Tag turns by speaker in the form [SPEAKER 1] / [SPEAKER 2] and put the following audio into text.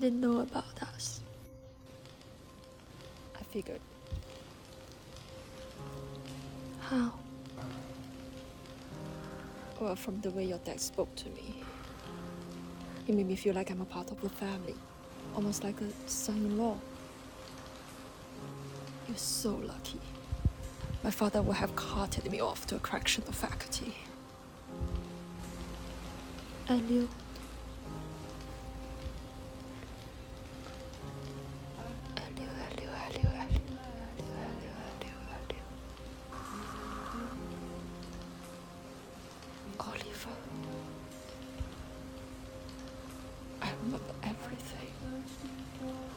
[SPEAKER 1] didn't know about us. I figured. How? Well, from the way your dad spoke to me. He made me feel like I'm a part of the family, almost like a son in law. You're so lucky. My father would have carted me off to a correctional faculty. And you? Remember everything.